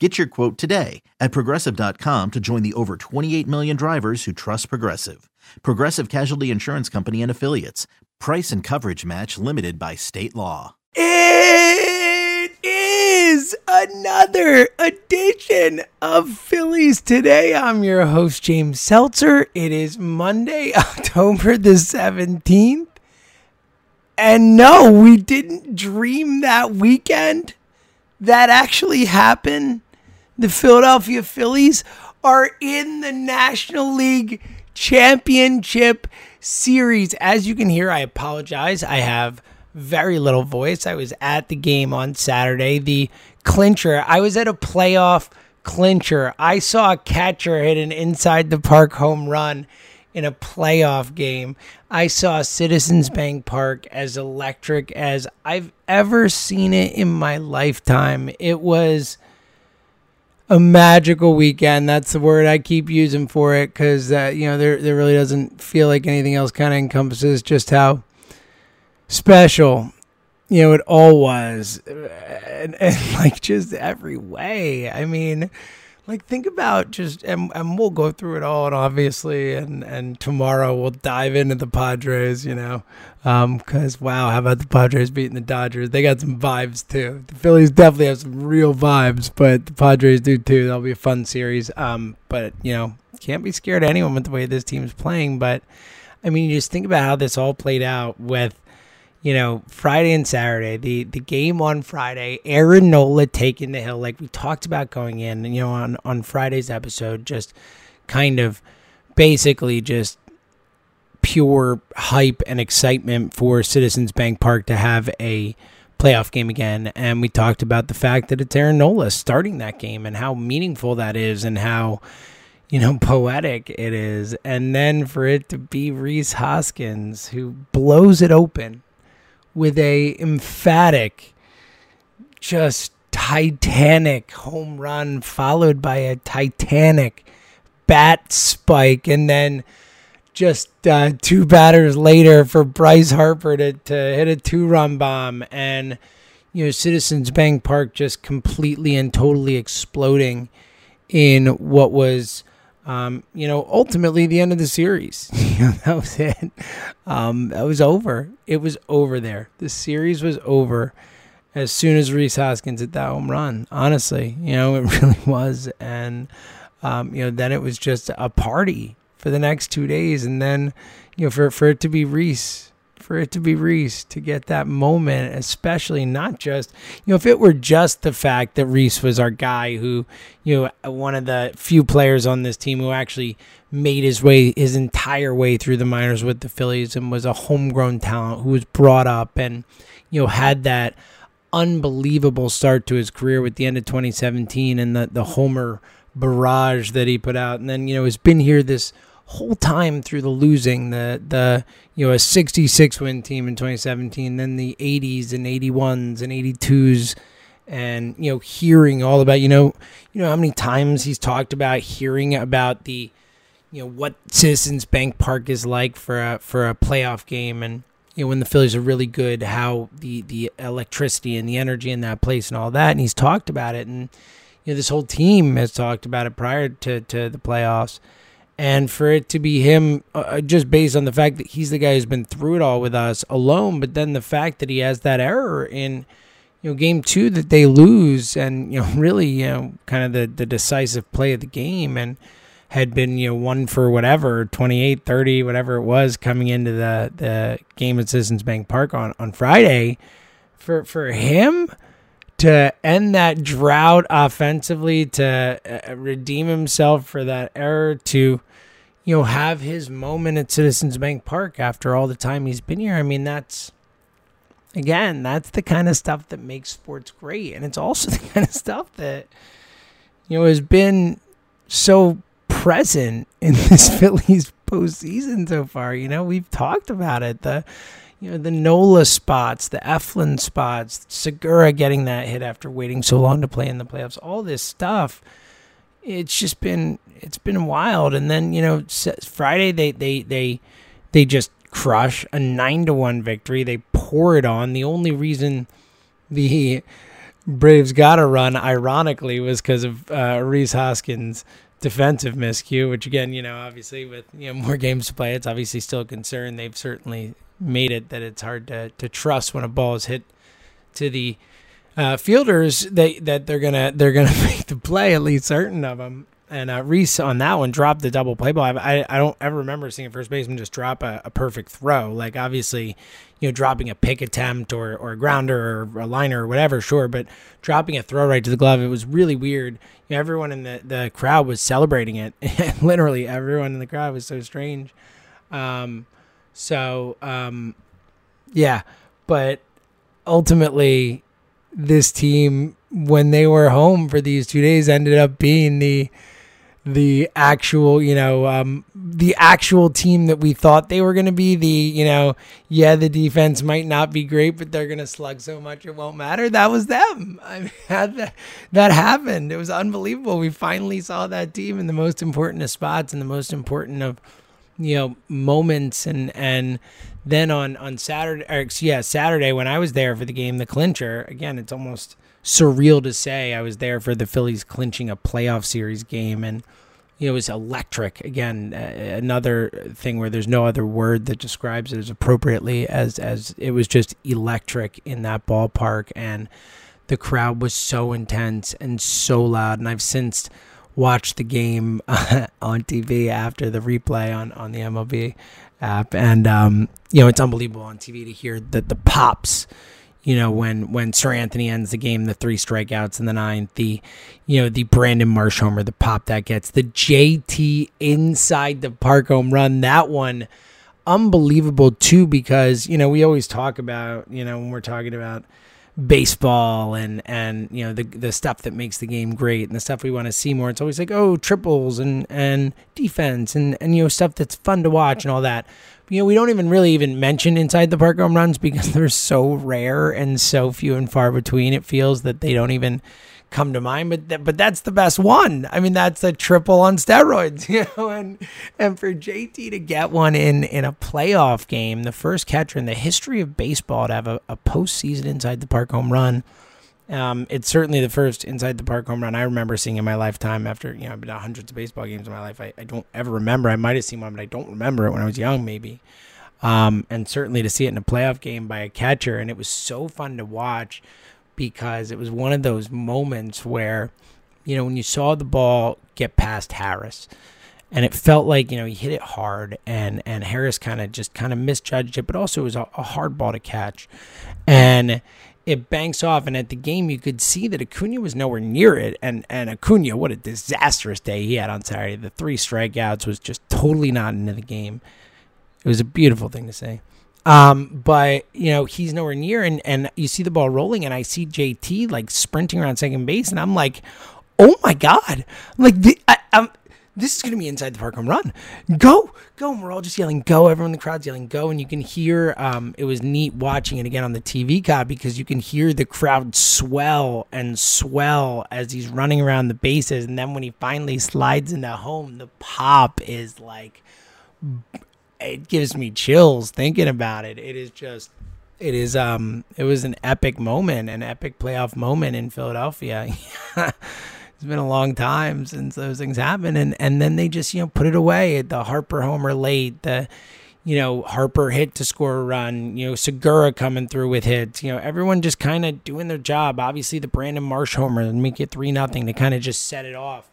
Get your quote today at progressive.com to join the over 28 million drivers who trust Progressive. Progressive Casualty Insurance Company and Affiliates. Price and coverage match limited by state law. It is another edition of Phillies Today. I'm your host, James Seltzer. It is Monday, October the 17th. And no, we didn't dream that weekend. That actually happened the Philadelphia Phillies are in the National League Championship Series. As you can hear, I apologize. I have very little voice. I was at the game on Saturday, the clincher. I was at a playoff clincher. I saw a catcher hit an inside the park home run in a playoff game. I saw Citizens Bank Park as electric as I've ever seen it in my lifetime. It was a magical weekend. That's the word I keep using for it because uh, you know there there really doesn't feel like anything else kind of encompasses just how special you know it all was, and, and like just every way. I mean like think about just and, and we'll go through it all and obviously and and tomorrow we'll dive into the Padres, you know. Um cuz wow, how about the Padres beating the Dodgers? They got some vibes too. The Phillies definitely have some real vibes, but the Padres do too. That'll be a fun series. Um but you know, can't be scared of anyone with the way this team's playing, but I mean, you just think about how this all played out with you know, Friday and Saturday, the the game on Friday, Aaron Nola taking the hill, like we talked about going in, you know, on on Friday's episode, just kind of basically just pure hype and excitement for Citizens Bank Park to have a playoff game again. And we talked about the fact that it's Aaron Nola starting that game and how meaningful that is and how, you know, poetic it is. And then for it to be Rhys Hoskins who blows it open with a emphatic, just titanic home run, followed by a titanic bat spike, and then just uh, two batters later for Bryce Harper to, to hit a two run bomb. And you know Citizens Bank Park just completely and totally exploding in what was um, you know, ultimately the end of the series. you know, that was it. Um, that was over. It was over there. The series was over as soon as Rhys Hoskins hit that home run. Honestly, you know, it really was. And, um, you know, then it was just a party for the next two days. And then, you know, for, for it to be Rhys for it to be Rhys to get that moment, especially not just, you know, if it were just the fact that Rhys was our guy who, you know, one of the few players on this team who actually made his way, his entire way through the minors with the Phillies and was a homegrown talent who was brought up and, you know, had that unbelievable start to his career with the end of 2017 and the, the homer barrage that he put out. And then, you know, has been here this whole time through the losing, the the you know a 66 win team in 2017, then the 80s and 81s and 82s, and you know hearing all about you know you know how many times he's talked about hearing about the you know what Citizens Bank Park is like for a for a playoff game and you know when the Phillies are really good how the the electricity and the energy in that place and all that and he's talked about it. And you know this whole team has talked about it prior to to the playoffs and for it to be him uh, uh, just based on the fact that he's the guy who's been through it all with us alone but then the fact that he has that error in you know, game two that they lose, and you know, really, you know, kind of the the decisive play of the game, and had been you know one for whatever 28 30 whatever it was coming into the the game at citizens bank park on on friday. For for him to end that drought offensively to uh, redeem himself for that error to you know have his moment at citizens bank park after all the time he's been here i mean that's again, that's the kind of stuff that makes sports great. And it's also the kind of stuff that, you know, has been so present in this Phillies postseason so far. You know, we've talked about it. The you know, the Nola spots, the Eflin spots, Segura getting that hit after waiting so long to play in the playoffs, all this stuff. It's just been it's been wild. And then, you know, Friday they they they they just crush a 9 to 1 victory. They pour it on. The only reason the Braves got a run, ironically, was because of uh, Rhys Hoskins' defensive miscue, which again, you know, obviously with you know more games to play, it's obviously still a concern. They've certainly made it that it's hard to to trust when a ball is hit to the uh, fielders that that they're gonna they're gonna make the play. At least certain of them and uh, Rhys on that one dropped the double play ball. I, I don't ever remember seeing a first baseman just drop a, a, perfect throw. Like obviously, you know, dropping a pick attempt or or a grounder or a liner or whatever, sure, but dropping a throw right to the glove, it was really weird. You know, everyone in the the crowd was celebrating it. Literally, everyone in the crowd was so strange. Um, so um, yeah, but ultimately, this team when they were home for these two days ended up being the the actual, you know, um, the actual team that we thought they were going to be. The, you know, yeah, the defense might not be great, but they're going to slug so much it won't matter. That was them. I mean, that, that happened. It was unbelievable. We finally saw that team in the most important of spots and the most important of, you know, moments. And, and then on, on Saturday, or, yeah, Saturday when I was there for the game, the clincher, again, it's almost surreal to say I was there for the Phillies clinching a playoff series game and you know, it was electric. Again, uh, another thing where there's no other word that describes it as appropriately as as it was just electric in that ballpark, and the crowd was so intense and so loud. And I've since watched the game on TV after the replay on on the MLB app, and um, you know, it's unbelievable on TV to hear that the pops you know, when when Seranthony ends the game, the three strikeouts in the ninth, the you know, the Brandon Marsh homer, the pop that gets, the JT inside the park home run, that one unbelievable too, because, you know, we always talk about, you know, when we're talking about baseball and and you know the the stuff that makes the game great and the stuff we want to see more it's always like oh triples and and defense and and you know stuff that's fun to watch and all that you know, we don't even really even mention inside the park home runs because they're so rare and so few and far between. It feels that they don't even come to mind, but th- but that's the best one. I mean, that's a triple on steroids, you know. And and for JT to get one in in a playoff game, the first catcher in the history of baseball to have a, a postseason inside the park home run um, it's certainly the first inside the park home run I remember seeing in my lifetime. After you know, I've been to hundreds of baseball games in my life. I, I don't ever remember. I might have seen one, but I don't remember it when I was young, maybe. Um, and certainly to see it in a playoff game by a catcher, and it was so fun to watch because it was one of those moments where, you know, when you saw the ball get past Harris, and it felt like you know he hit it hard, and and Harris kind of just kind of misjudged it, but also it was a, a hard ball to catch, and it banks off, and at the game you could see that Acuna was nowhere near it. And and Acuna, what a disastrous day he had on Saturday. The three strikeouts was just totally not into the game. It was a beautiful thing to say. Um, but you know he's nowhere near, and and you see the ball rolling, and I see JT like sprinting around second base, and I'm like, oh my god, like the, I, I'm this is going to be inside the park home run. Go, go. And we're all just yelling, go. Everyone in the crowd's yelling, go. And you can hear, um, it was neat watching it again on the TV cop because you can hear the crowd swell and swell as he's running around the bases. And then when he finally slides into home, the pop is like, it gives me chills thinking about it. It is just, it is, um, it was an epic moment, an epic playoff moment in Philadelphia. it's been a long time since those things happened and and then they just you know put it away at the harper homer late the you know, Harper hit to score a run, you know, Segura coming through with hits, you know, everyone just kind of doing their job. Obviously, the Brandon Marsh homer and make it 3 nothing to kind of just set it off.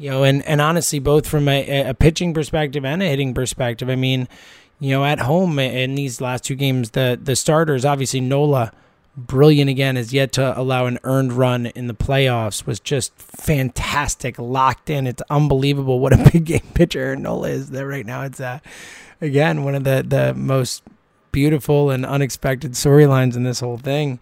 You know, and, and honestly, both from a, a pitching perspective and a hitting perspective, I mean, you know, at home in these last two games, the the starters, obviously Nola, brilliant again, has yet to allow an earned run in the playoffs, was just fantastic, locked in. It's unbelievable what a big game pitcher Nola is there right now. It's uh again, one of the, the most beautiful and unexpected storylines in this whole thing.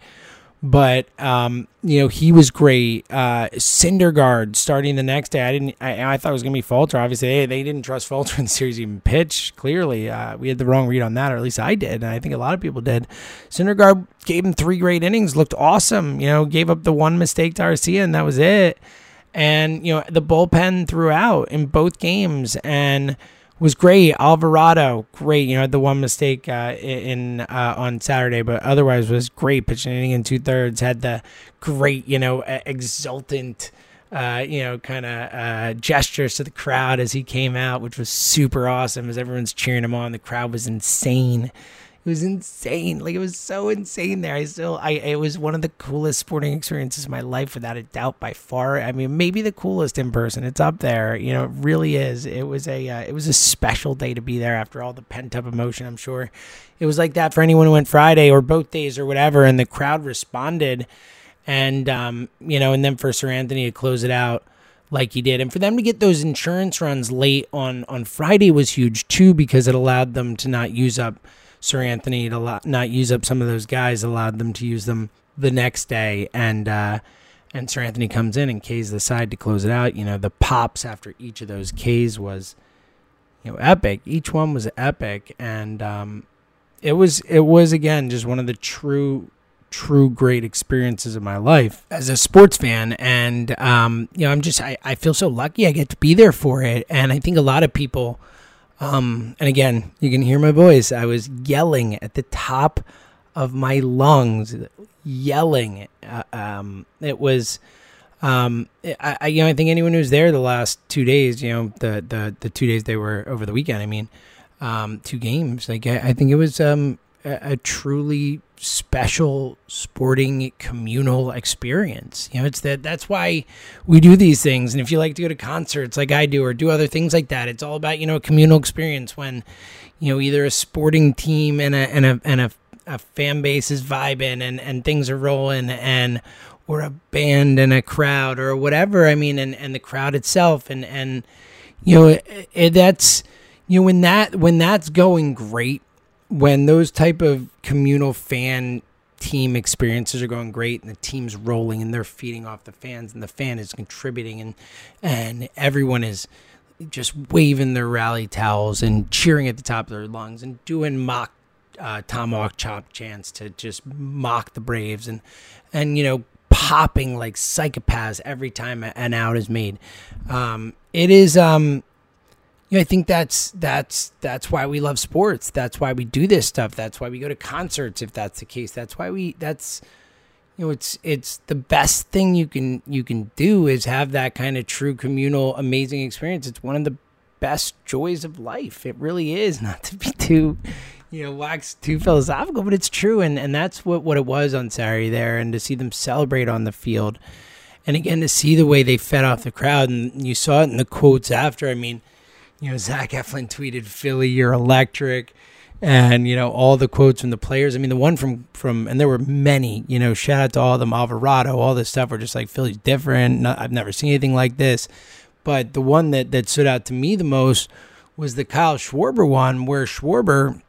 But um, you know, he was great. Uh, Syndergaard starting the next day. I didn't. I, I thought it was gonna be Falter. Obviously, they, they didn't trust Falter in the series even pitch. Clearly, uh, we had the wrong read on that, or at least I did, and I think a lot of people did. Syndergaard gave him three great innings. Looked awesome. You know, gave up the one mistake to Arcia, and that was it. And you know, the bullpen throughout in both games, and was great. Alvarado, great. You know, the one mistake uh, in uh, on Saturday, but otherwise was great. Pitching inning in two thirds, had the great, you know, exultant, uh, you know, kind of uh, gestures to the crowd as he came out, which was super awesome. As everyone's cheering him on, the crowd was insane. It was insane. Like it was so insane there. I still I it was one of the coolest sporting experiences of my life without a doubt by far. I mean, maybe the coolest in person. It's up there. You know, it really is. It was a uh, it was a special day to be there after all the pent up emotion, I'm sure. It was like that for anyone who went Friday or both days or whatever and the crowd responded and um, you know, and then for Seranthony to close it out like he did. And for them to get those insurance runs late on on Friday was huge too because it allowed them to not use up Seranthony to not use up some of those guys, allowed them to use them the next day. And uh, and Seranthony comes in and K's the side to close it out. You know, the pops after each of those K's was, you know, epic. Each one was epic, and um, it was it was again just one of the true true great experiences of my life as a sports fan and um, you know i'm just I, I feel so lucky i get to be there for it and i think a lot of people um, and again, you can hear my voice. I was yelling at the top of my lungs, yelling. Uh, um, it was, um, I, I, you know, I think anyone who's there the last two days, you know, the the the two days they were over the weekend. I mean, um, two games. Like I, I think it was um a, a truly special sporting communal experience. You know, it's that that's why we do these things. And if you like to go to concerts like I do or do other things like that, it's all about, you know, a communal experience when, you know, either a sporting team and a and a and a, a fan base is vibing and, and things are rolling and or a band and a crowd or whatever. I mean, and, and the crowd itself and and you know, it, it, that's you know when that when that's going great when those type of communal fan team experiences are going great and the team's rolling and they're feeding off the fans and the fan is contributing and and everyone is just waving their rally towels and cheering at the top of their lungs and doing mock uh, tomahawk chop chants to just mock the Braves and and you know popping like psychopaths every time an out is made. Um, it is um, know, I think that's that's that's why we love sports. That's why we do this stuff. That's why we go to concerts if that's the case. That's why we that's you know, it's it's the best thing you can you can do is have that kind of true communal amazing experience. It's one of the best joys of life. It really is, not to be too you know, wax too philosophical, but it's true and and that's what what it was on Saturday there and to see them celebrate on the field. And again to see the way they fed off the crowd and you saw it in the quotes after. I mean, you know, Zach Eflin tweeted, "Philly, you're electric," and you know all the quotes from the players. I mean, the one from from and there were many. You know, shout out to all of them, Alvarado, all this stuff. Were just like Philly's different. Not, I've never seen anything like this. But the one that that stood out to me the most was the Kyle Schwarber one, where Schwarber,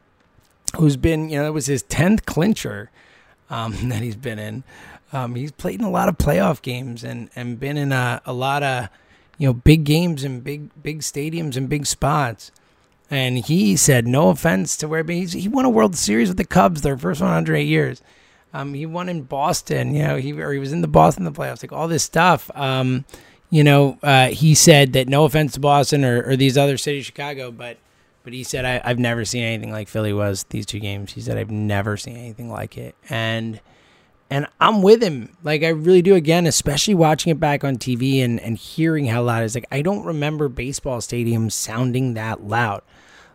who's been you know it was his tenth clincher um, that he's been in. Um, he's played in a lot of playoff games and and been in a, a lot of you know, big games and big big stadiums and big spots. And he said, no offense to where he won a World Series with the Cubs, their first one under eight years. Um, he won in Boston, you know, he or he was in the Boston the playoffs, like all this stuff. Um, you know, uh, he said that no offense to Boston or, or these other cities, Chicago, but but he said I, I've never seen anything like Philly was these two games. He said I've never seen anything like it, and and I'm with him. Like I really do again, especially watching it back on TV and, and hearing how loud it's like I don't remember baseball stadiums sounding that loud.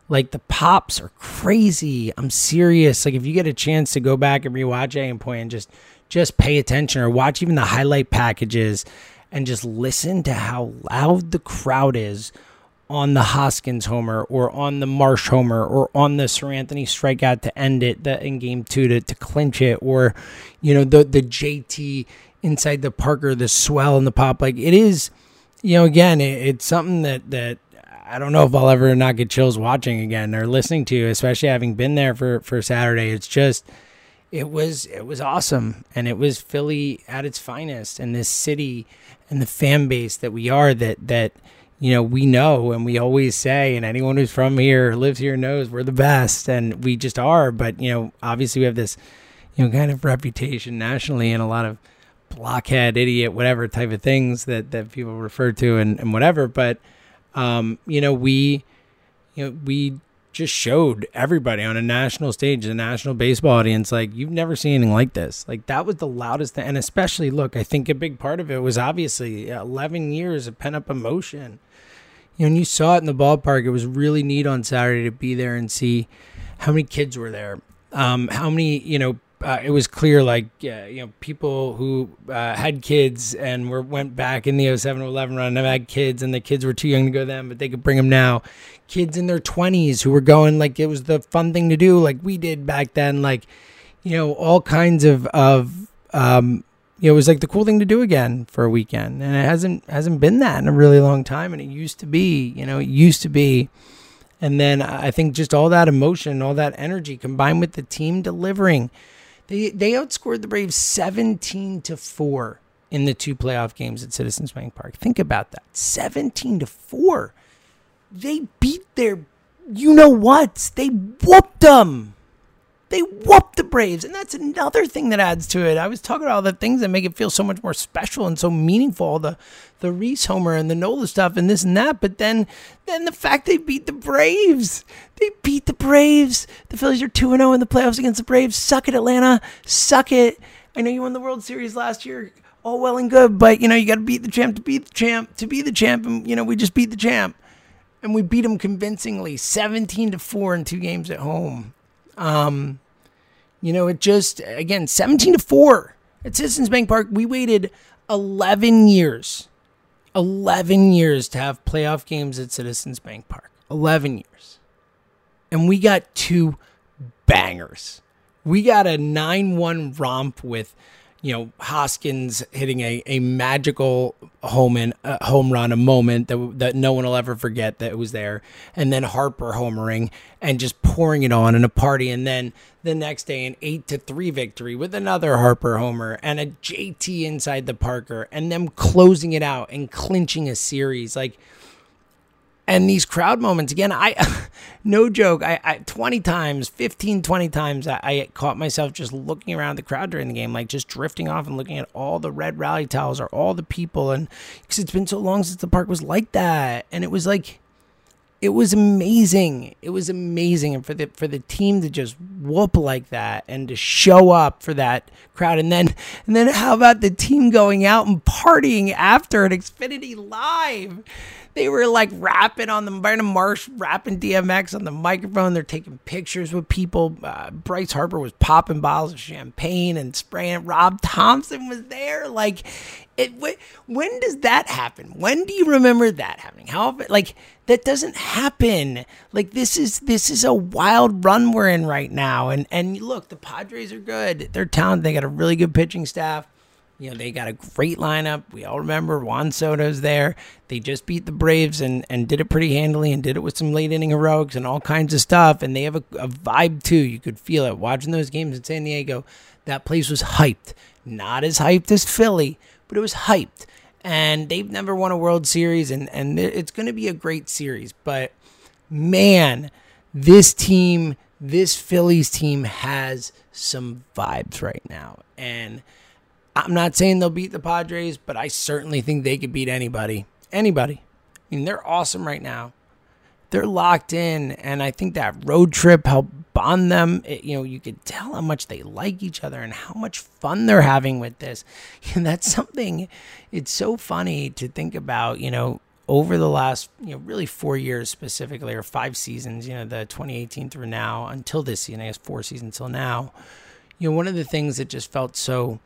Like the pops are crazy. I'm serious. Like if you get a chance to go back and rewatch Aim Point and just just pay attention or watch even the highlight packages and just listen to how loud the crowd is on the Hoskins homer or on the Marsh homer or on the Seranthony strikeout to end it the, in game two to, to clinch it or you know the the JT inside the Parker the swell and the pop. Like it is you know again it, it's something that that I don't know if I'll ever not get chills watching again or listening to especially having been there for for Saturday. It's just it was it was awesome. And it was Philly at its finest. And this city and the fan base that we are that that you know we know and we always say and anyone who's from here lives here knows we're the best and we just are. But you know obviously we have this you know kind of reputation nationally and a lot of blockhead idiot whatever type of things that that people refer to and, and whatever. But um you know we you know we just showed everybody on a national stage, a national baseball audience, like you've never seen anything like this. Like that was the loudest thing. And especially, look, I think a big part of it was obviously 11 years of pent up emotion. You know, and you saw it in the ballpark. It was really neat on Saturday to be there and see how many kids were there. Um, how many, you know, uh, it was clear like you know people who uh, had kids and were went back in the 07 11 run and had kids and the kids were too young to go then but they could bring them now. Kids in their 20s who were going like it was the fun thing to do like we did back then like you know all kinds of of um you know, it was like the cool thing to do again for a weekend. And it hasn't hasn't been that in a really long time and it used to be you know it used to be. And then i think just all that emotion all that energy combined with the team delivering they they outscored the Braves 17 to 4 in the two playoff games at Citizens Bank Park. Think about that. 17 to 4. They beat their you know what? They whooped them. They whooped the Braves, and that's another thing that adds to it. I was talking about all the things that make it feel so much more special and so meaningful, the the Rhys Homer and the Nola stuff and this and that. But then, then the fact they beat the Braves, they beat the Braves. The Phillies are two and zero oh in the playoffs against the Braves. Suck it, Atlanta. Suck it. I know you won the World Series last year. All well and good, but you know you got to beat the champ to beat the champ to be the champ, and you know we just beat the champ, and we beat him convincingly, seventeen to four in two games at home. Um, you know, it just again 17 to 4 at Citizens Bank Park. We waited 11 years. 11 years to have playoff games at Citizens Bank Park. 11 years. And we got two bangers. We got a 9 1 romp with you know Hoskins hitting a, a magical home in uh, home run, a moment that that no one will ever forget that was there, and then Harper homering and just pouring it on in a party, and then the next day an eight to three victory with another Harper homer and a JT inside the Parker, and them closing it out and clinching a series. Like and these crowd moments again i no joke I, I 20 times 15 20 times I, I, caught myself just looking around the crowd during the game like just drifting off and looking at all the red rally towels or all the people and because it's been so long since the park was like that and it was like it was amazing it was amazing and for the for the team to just whoop like that and to show up for that crowd and then and then how about the team going out and partying after at xfinity live they were like rapping on the Brandon Marsh rapping DMX on the microphone. They're taking pictures with people. Uh, Bryce Harper was popping bottles of champagne and spraying. Rob Thomson was there. Like, it. When does that happen? When do you remember that happening? How often? like that doesn't happen. Like this is this is a wild run we're in right now. And and look, the Padres are good. They're talented. They got a really good pitching staff. You know, they got a great lineup. We all remember Juan Soto's there. They just beat the Braves and, and did it pretty handily and did it with some late inning heroics and all kinds of stuff. And they have a, a vibe too. You could feel it watching those games in San Diego. That place was hyped. Not as hyped as Philly, but it was hyped. And they've never won a World Series, and, and it's going to be a great series. But man, this team, this Phillies team has some vibes right now. And I'm not saying they'll beat the Padres, but I certainly think they could beat anybody. Anybody. I mean, they're awesome right now. They're locked in, and I think that road trip helped bond them. It, you know, you could tell how much they like each other and how much fun they're having with this. And that's something. It's so funny to think about. You know, over the last, you know, really four years specifically, or five seasons, you know, the 2018 through now until this season, I guess four seasons till now, you know, one of the things that just felt so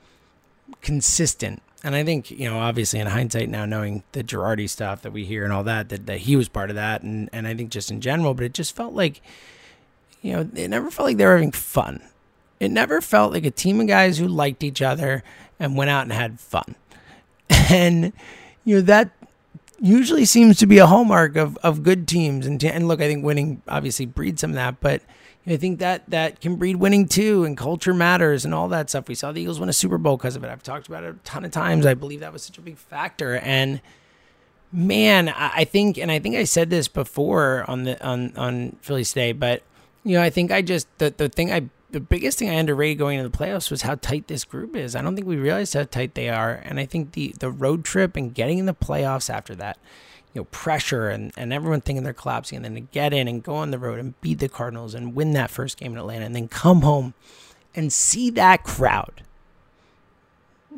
consistent. And I think, you know, obviously in hindsight now, knowing the Girardi stuff that we hear and all that, that, that he was part of that. And, and I think just in general, but it just felt like, you know, it never felt like they were having fun. It never felt like a team of guys who liked each other and went out and had fun. And, you know, that usually seems to be a hallmark of, of good teams. And, and look, I think winning obviously breeds some of that, but I think that that can breed winning too, and culture matters and all that stuff. We saw the Eagles win a Super Bowl because of it. I've talked about it a ton of times. I believe that was such a big factor. And man, I, think, and I think I said this before on the on on Phillies Day, but you know, I think I just the the thing I the biggest thing I underrated going into the playoffs was how tight this group is. I don't think we realized how tight they are, and I think the the road trip and getting in the playoffs after that, you know, pressure and and everyone thinking they're collapsing, and then to get in and go on the road and beat the Cardinals and win that first game in Atlanta, and then come home and see that crowd.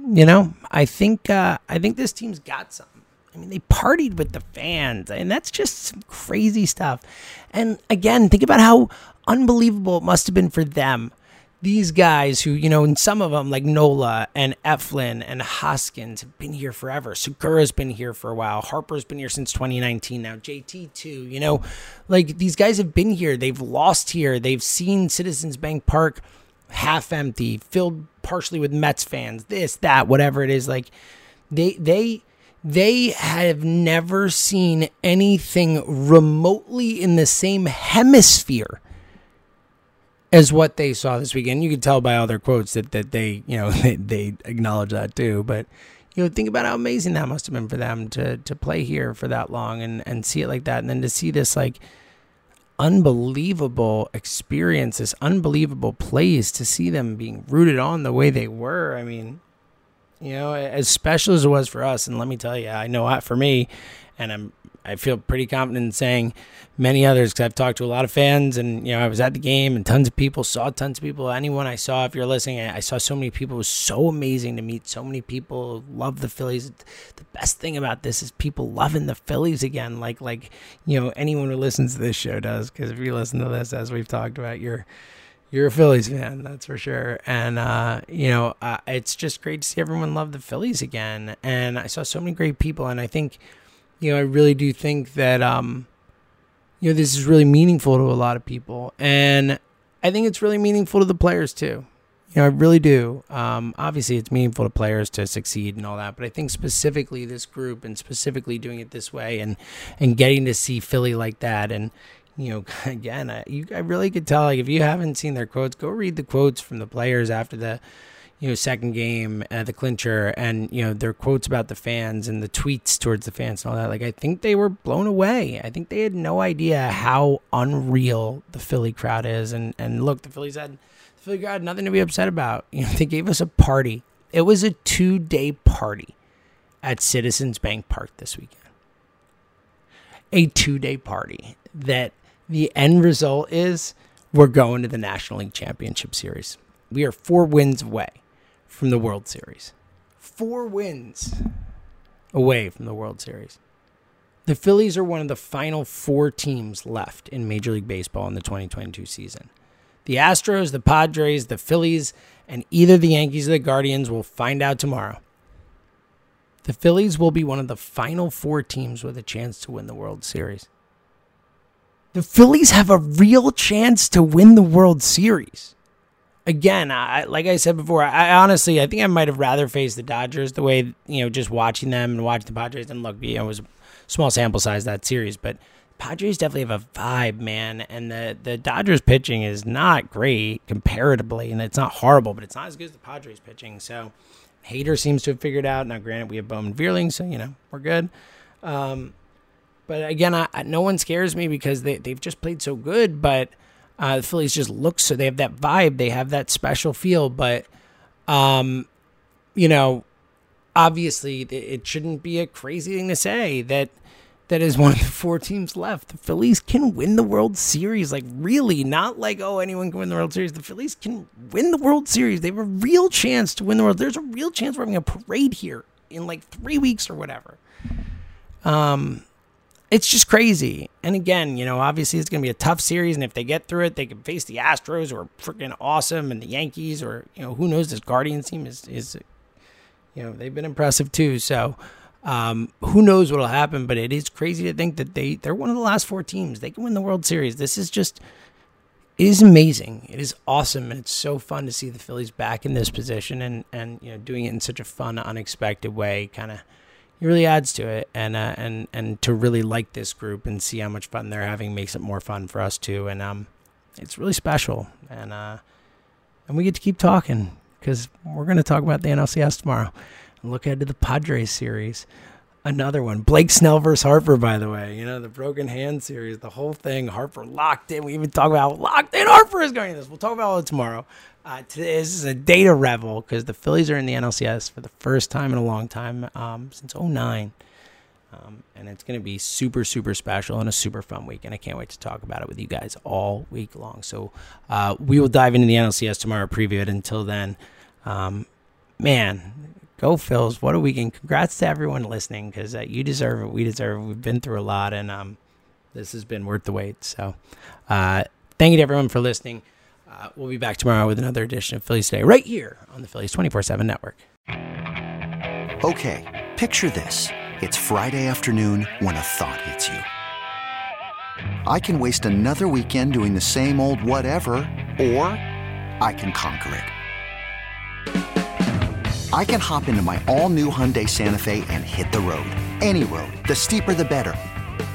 You know, I think uh, I think this team's got something. I mean, they partied with the fans, and that's just some crazy stuff. And again, think about how unbelievable it must have been for them. These guys who, you know, and some of them like Nola and Eflin and Hoskins have been here forever. Segura's been here for a while. Harper's been here since 2019 now. JT too, you know, like these guys have been here. They've lost here. They've seen Citizens Bank Park half empty, filled partially with Mets fans, this, that, whatever it is. Like they, they, they have never seen anything remotely in the same hemisphere as what they saw this weekend. You can tell by all their quotes that, that they, you know, they, they acknowledge that too. But, you know, think about how amazing that must have been for them to to play here for that long and, and see it like that. And then to see this like unbelievable experience, this unbelievable plays, to see them being rooted on the way they were. I mean, you know, as special as it was for us, and let me tell you, I know uh, for me, and I'm I feel pretty confident in saying many others because I've talked to a lot of fans and you know I was at the game and tons of people saw tons of people. Anyone I saw, if you're listening, I saw so many people. It was so amazing to meet so many people. Love the Phillies. The best thing about this is people loving the Phillies again. Like like you know anyone who listens to this show does because if you listen to this as we've talked about, you're you're a Phillies fan, that's for sure. And uh, you know, uh, it's just great to see everyone love the Phillies again. And I saw so many great people, and I think you know, I really do think that, um, you know, this is really meaningful to a lot of people. And I think it's really meaningful to the players too. You know, I really do. Um, obviously, it's meaningful to players to succeed and all that, but I think specifically this group and specifically doing it this way and and getting to see Philly like that and you know, again, I, you, I really could tell. Like, if you haven't seen their quotes, go read the quotes from the players after the you know, second game at the clincher and, you know, their quotes about the fans and the tweets towards the fans and all that. Like, I think they were blown away. I think they had no idea how unreal the Philly crowd is. And, and look, the Phillies had, the Philly crowd had nothing to be upset about. You know, they gave us a party. It was a two day party at Citizens Bank Park this weekend. A two day party that the end result is we're going to the National League Championship Series. We are four wins away from the World Series. Four wins away from the World Series. The Phillies are one of the final four teams left in Major League Baseball in the 2022 season. The Astros, the Padres, the Phillies, and either the Yankees or the Guardians will find out tomorrow. The Phillies will be one of the final four teams with a chance to win the World Series. The Phillies have a real chance to win the World Series again, I, like I said before, I honestly I think I might have rather faced the Dodgers the way you know just watching them and watching the Padres and look, you know, it was a small sample size that series, but Padres definitely have a vibe, man, and the the Dodgers pitching is not great comparatively, and it's not horrible, but it's not as good as the Padres pitching. So Hater seems to have figured out. Now, granted, we have Bowman Veerling, so you know we're good. Um, but again, I, no one scares me because they they've just played so good, but uh, the Phillies just look so they have that vibe, they have that special feel. But, um, you know, obviously it shouldn't be a crazy thing to say that that is one of the four teams left. The Phillies can win the World Series. Like, really, not like, oh, anyone can win the World Series. The Phillies can win the World Series. They have a real chance to win the World. There's a real chance we're having a parade here in like three weeks or whatever. Um, it's just crazy. And again, you know, obviously it's going to be a tough series, and if they get through it, they can face the Astros, who are freaking awesome, and the Yankees, or you know, who knows? This Guardians team is is, you know, they've been impressive too. So, um, who knows what'll happen? But it is crazy to think that they they're one of the last four teams. They can win the World Series. This is just it is amazing. It is awesome, and it's so fun to see the Phillies back in this position and and you know doing it in such a fun, unexpected way. Kind of it really adds to it, and uh, and and to really like this group and see how much fun they're having makes it more fun for us too, and um, it's really special, and uh, and we get to keep talking because we're going to talk about the NLCS tomorrow and look ahead to the Padres series. Another one, Blake Snell versus Harper. By the way, you know the broken hand series, the whole thing. Harper locked in. We even talk about locked in Harper is going to this. We'll talk about it tomorrow. Uh, today this is a data revel because the Phillies are in the NLCS for the first time in a long time um, since 09. Um, and it's going to be super, super special and a super fun week. And I can't wait to talk about it with you guys all week long. So uh, we will dive into the NLCS tomorrow, preview it. Until then, um, man, go Phils. What a weekend. Congrats to everyone listening because uh, you deserve it. We deserve it. We've been through a lot, and um, this has been worth the wait. So uh, thank you to everyone for listening. Uh, we'll be back tomorrow with another edition of Phillies Today right here on the Phillies 24 7 network. Okay, picture this. It's Friday afternoon when a thought hits you. I can waste another weekend doing the same old whatever, or I can conquer it. I can hop into my all new Hyundai Santa Fe and hit the road. Any road. The steeper, the better.